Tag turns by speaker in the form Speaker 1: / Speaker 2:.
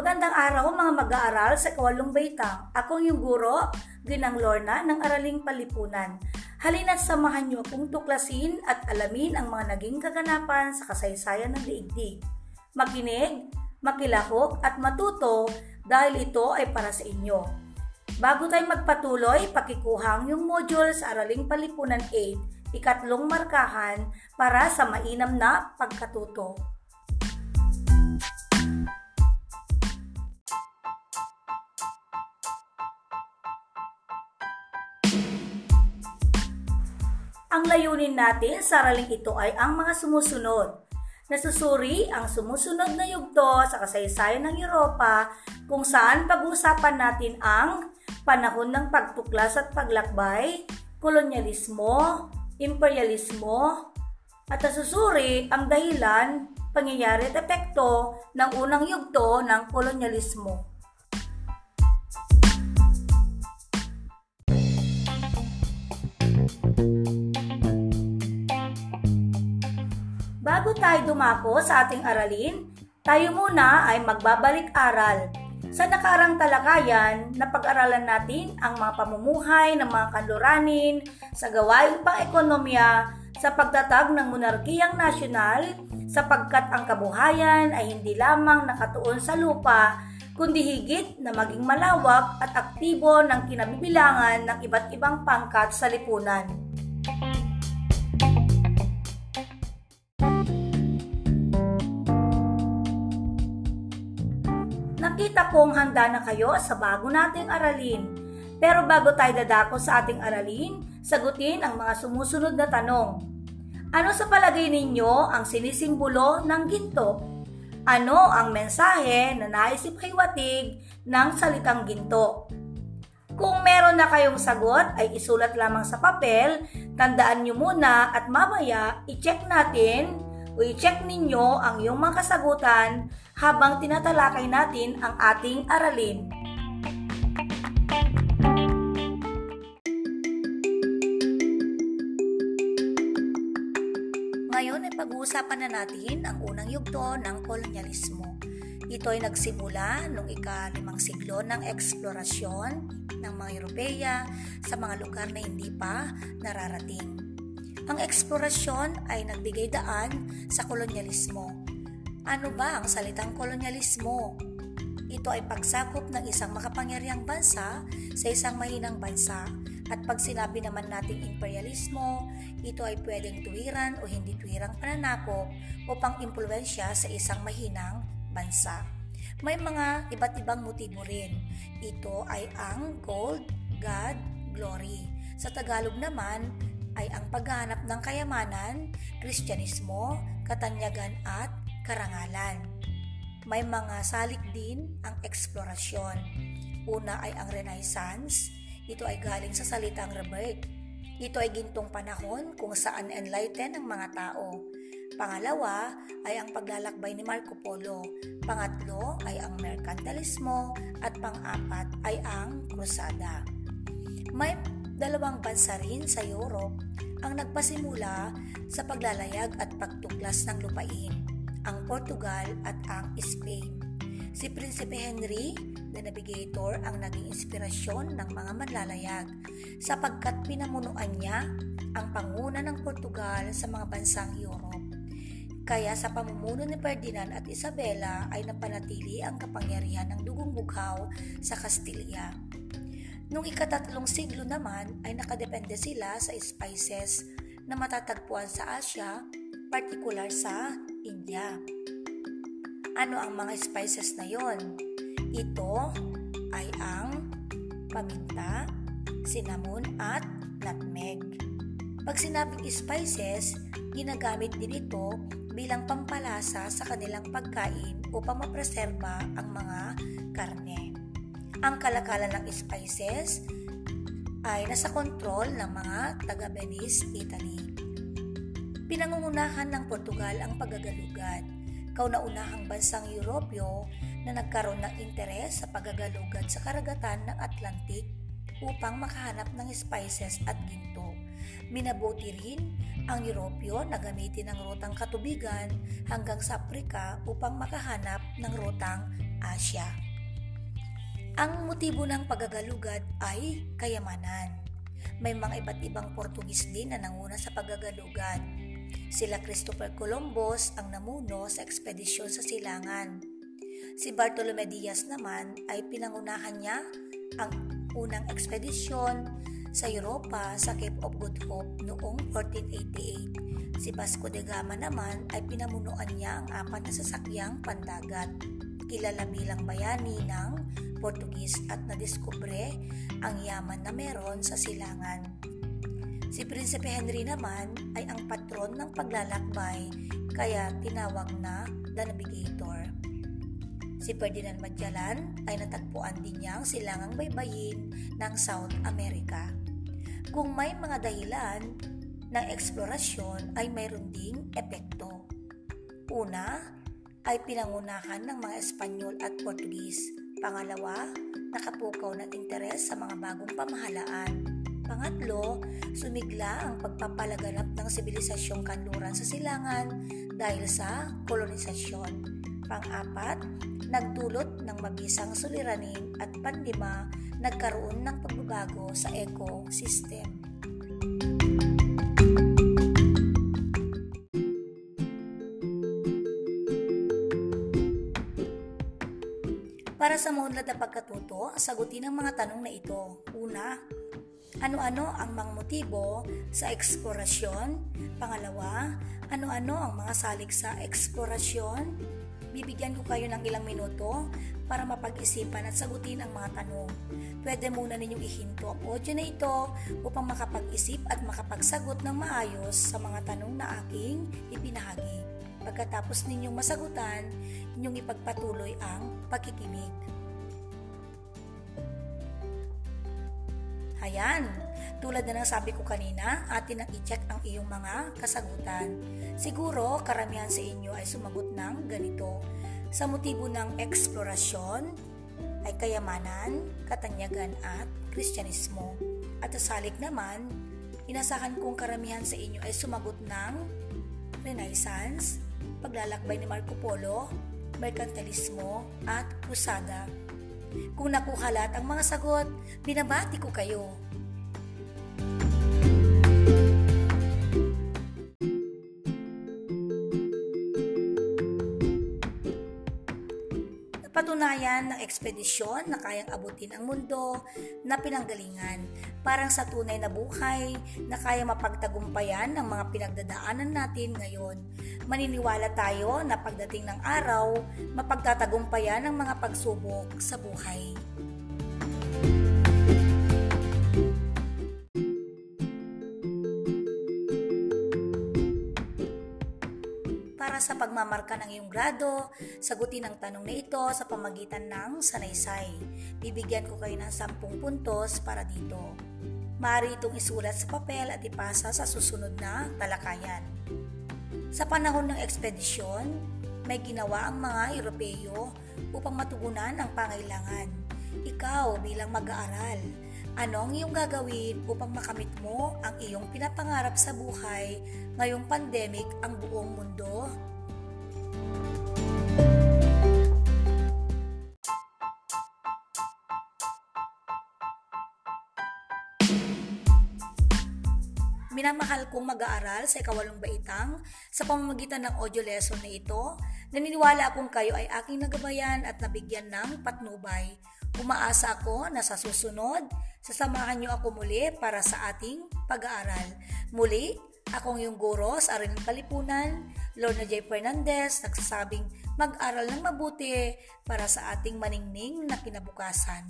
Speaker 1: Magandang araw mga mag-aaral sa Kawalong Baitang. Ako yung guro, Ginang Lorna ng Araling Palipunan. Halina't samahan niyo akong tuklasin at alamin ang mga naging kaganapan sa kasaysayan ng daigdig. Makinig, makilahok at matuto dahil ito ay para sa inyo. Bago tayo magpatuloy, pakikuhang yung module sa Araling Palipunan 8, ikatlong markahan para sa mainam na pagkatuto. Ang layunin natin sa araling ito ay ang mga sumusunod. Nasusuri ang sumusunod na yugto sa kasaysayan ng Europa kung saan pag-uusapan natin ang panahon ng pagtuklas at paglakbay, kolonyalismo, imperialismo, at nasusuri ang dahilan, pangyayari at epekto ng unang yugto ng kolonyalismo. Bago tayo dumako sa ating aralin, tayo muna ay magbabalik-aral. Sa nakarang talakayan, napag-aralan natin ang mga pamumuhay ng mga kanluranin sa gawaing pang-ekonomiya sa pagtatag ng monarkiyang nasyonal sapagkat ang kabuhayan ay hindi lamang nakatuon sa lupa kundi higit na maging malawak at aktibo ng kinabibilangan ng iba't ibang pangkat sa lipunan. Nakita kong handa na kayo sa bago nating aralin. Pero bago tayo dadako sa ating aralin, sagutin ang mga sumusunod na tanong. Ano sa palagay ninyo ang sinisimbolo ng ginto? Ano ang mensahe na naisip hiwatig ng salitang ginto? Kung meron na kayong sagot ay isulat lamang sa papel, tandaan nyo muna at mamaya i-check natin o i-check ninyo ang iyong mga kasagutan habang tinatalakay natin ang ating aralin. Ngayon ay pag-uusapan na natin ang unang yugto ng kolonyalismo. Ito ay nagsimula noong ika-limang siglo ng eksplorasyon ng mga Europeya sa mga lugar na hindi pa nararating. Ang eksplorasyon ay nagbigay daan sa kolonyalismo ano ba ang salitang kolonyalismo? Ito ay pagsakop ng isang makapangyarihang bansa sa isang mahinang bansa at pag sinabi naman nating imperialismo, ito ay pwedeng tuwiran o hindi tuwirang pananakop o pang-impluensya sa isang mahinang bansa. May mga iba't ibang motibo rin. Ito ay ang gold, God, glory. Sa Tagalog naman ay ang paghahanap ng kayamanan, kristyanismo, katanyagan at karangalan. May mga salik din ang eksplorasyon. Una ay ang Renaissance. Ito ay galing sa salitang rebirth. Ito ay gintong panahon kung saan enlighten ang mga tao. Pangalawa ay ang paglalakbay ni Marco Polo. Pangatlo ay ang merkantilismo at pang-apat ay ang krusada. May dalawang bansa rin sa Europe ang nagpasimula sa paglalayag at pagtuklas ng lupain ang Portugal at ang Spain. Si Prinsipe Henry, the Navigator, ang naging inspirasyon ng mga manlalayag sapagkat pinamunuan niya ang panguna ng Portugal sa mga bansang Europe. Kaya sa pamumuno ni Ferdinand at Isabela ay napanatili ang kapangyarihan ng dugong bughaw sa Kastilya. Noong ikatatlong siglo naman ay nakadepende sila sa spices na matatagpuan sa Asia, partikular sa India. Ano ang mga spices na yon? Ito ay ang paminta, cinnamon at nutmeg. Pag sinabing spices, ginagamit din ito bilang pampalasa sa kanilang pagkain upang mapreserba ang mga karne. Ang kalakalan ng spices ay nasa kontrol ng mga taga-Venice, Italy. Pinangungunahan ng Portugal ang pagagalugad, kauna-unahang bansang Europyo na nagkaroon ng interes sa pagagalugad sa karagatan ng Atlantic upang makahanap ng spices at ginto. Minabuti rin ang Europyo na gamitin ang rutang katubigan hanggang sa Afrika upang makahanap ng rutang Asia. Ang motibo ng pagagalugad ay kayamanan. May mga iba't ibang Portugis din na nanguna sa pagagalugad. Sila Christopher Columbus ang namuno sa ekspedisyon sa silangan. Si Bartolome Diaz naman ay pinangunahan niya ang unang ekspedisyon sa Europa sa Cape of Good Hope noong 1488. Si Vasco de Gama naman ay pinamunuan niya ang apat na sasakyang pandagat. Kilala bilang bayani ng Portugis at nadiskubre ang yaman na meron sa silangan. Si Prinsipe Henry naman ay ang patron ng paglalakbay kaya tinawag na The Navigator. Si Ferdinand Magellan ay natagpuan din niya ang silangang baybayin ng South America. Kung may mga dahilan ng eksplorasyon ay mayroon ding epekto. Una, ay pinangunahan ng mga Espanyol at Portugis. Pangalawa, nakapukaw ng interes sa mga bagong pamahalaan. Pangatlo, sumigla ang pagpapalaganap ng sibilisasyong kanluran sa silangan dahil sa kolonisasyon. Pang-apat, nagdulot ng mabisang suliranin at panlima, nagkaroon ng pagbabago sa ecosystem. Para sa maunlad na pagkatuto, sagutin ang mga tanong na ito. Una, ano-ano ang mga motibo sa eksplorasyon? Pangalawa, ano-ano ang mga salik sa eksplorasyon? Bibigyan ko kayo ng ilang minuto para mapag-isipan at sagutin ang mga tanong. Pwede muna ninyong ihinto ang audio na ito upang makapag-isip at makapagsagot ng maayos sa mga tanong na aking ipinahagi. Pagkatapos ninyong masagutan, inyong ipagpatuloy ang pagkikinig. Ayan, tulad na ng sabi ko kanina, atin ang i-check ang iyong mga kasagutan. Siguro, karamihan sa inyo ay sumagot ng ganito. Sa motibo ng eksplorasyon ay kayamanan, katanyagan at kristyanismo. At sa salik naman, inasahan kong karamihan sa inyo ay sumagot ng Renaissance, paglalakbay ni Marco Polo, merkantilismo at krusada. Kung nakuha lahat ang mga sagot, binabati ko kayo. Patunayan ng ekspedisyon na kayang abutin ang mundo na pinanggalingan parang sa tunay na buhay na kaya mapagtagumpayan ng mga pinagdadaanan natin ngayon. Maniniwala tayo na pagdating ng araw, mapagtatagumpayan ang mga pagsubok sa buhay. Sa pagmamarka ng iyong grado, sagutin ang tanong na ito sa pamagitan ng sanaysay. Bibigyan ko kayo ng 10 puntos para dito. Maaari itong isulat sa papel at ipasa sa susunod na talakayan. Sa panahon ng ekspedisyon, may ginawa ang mga Europeo upang matugunan ang pangailangan. Ikaw bilang mag-aaral, Anong iyong gagawin upang makamit mo ang iyong pinapangarap sa buhay ngayong pandemic ang buong mundo? Minamahal kong mag-aaral sa ikawalong baitang sa pamamagitan ng audio lesson na ito. Naniniwala akong kayo ay aking nagabayan at nabigyan ng patnubay. Umaasa ako na sa susunod, sasamahan niyo ako muli para sa ating pag-aaral. Muli, akong yung guro sa Aral Kalipunan, Lorna J. Fernandez, nagsasabing mag-aral ng mabuti para sa ating maningning na kinabukasan.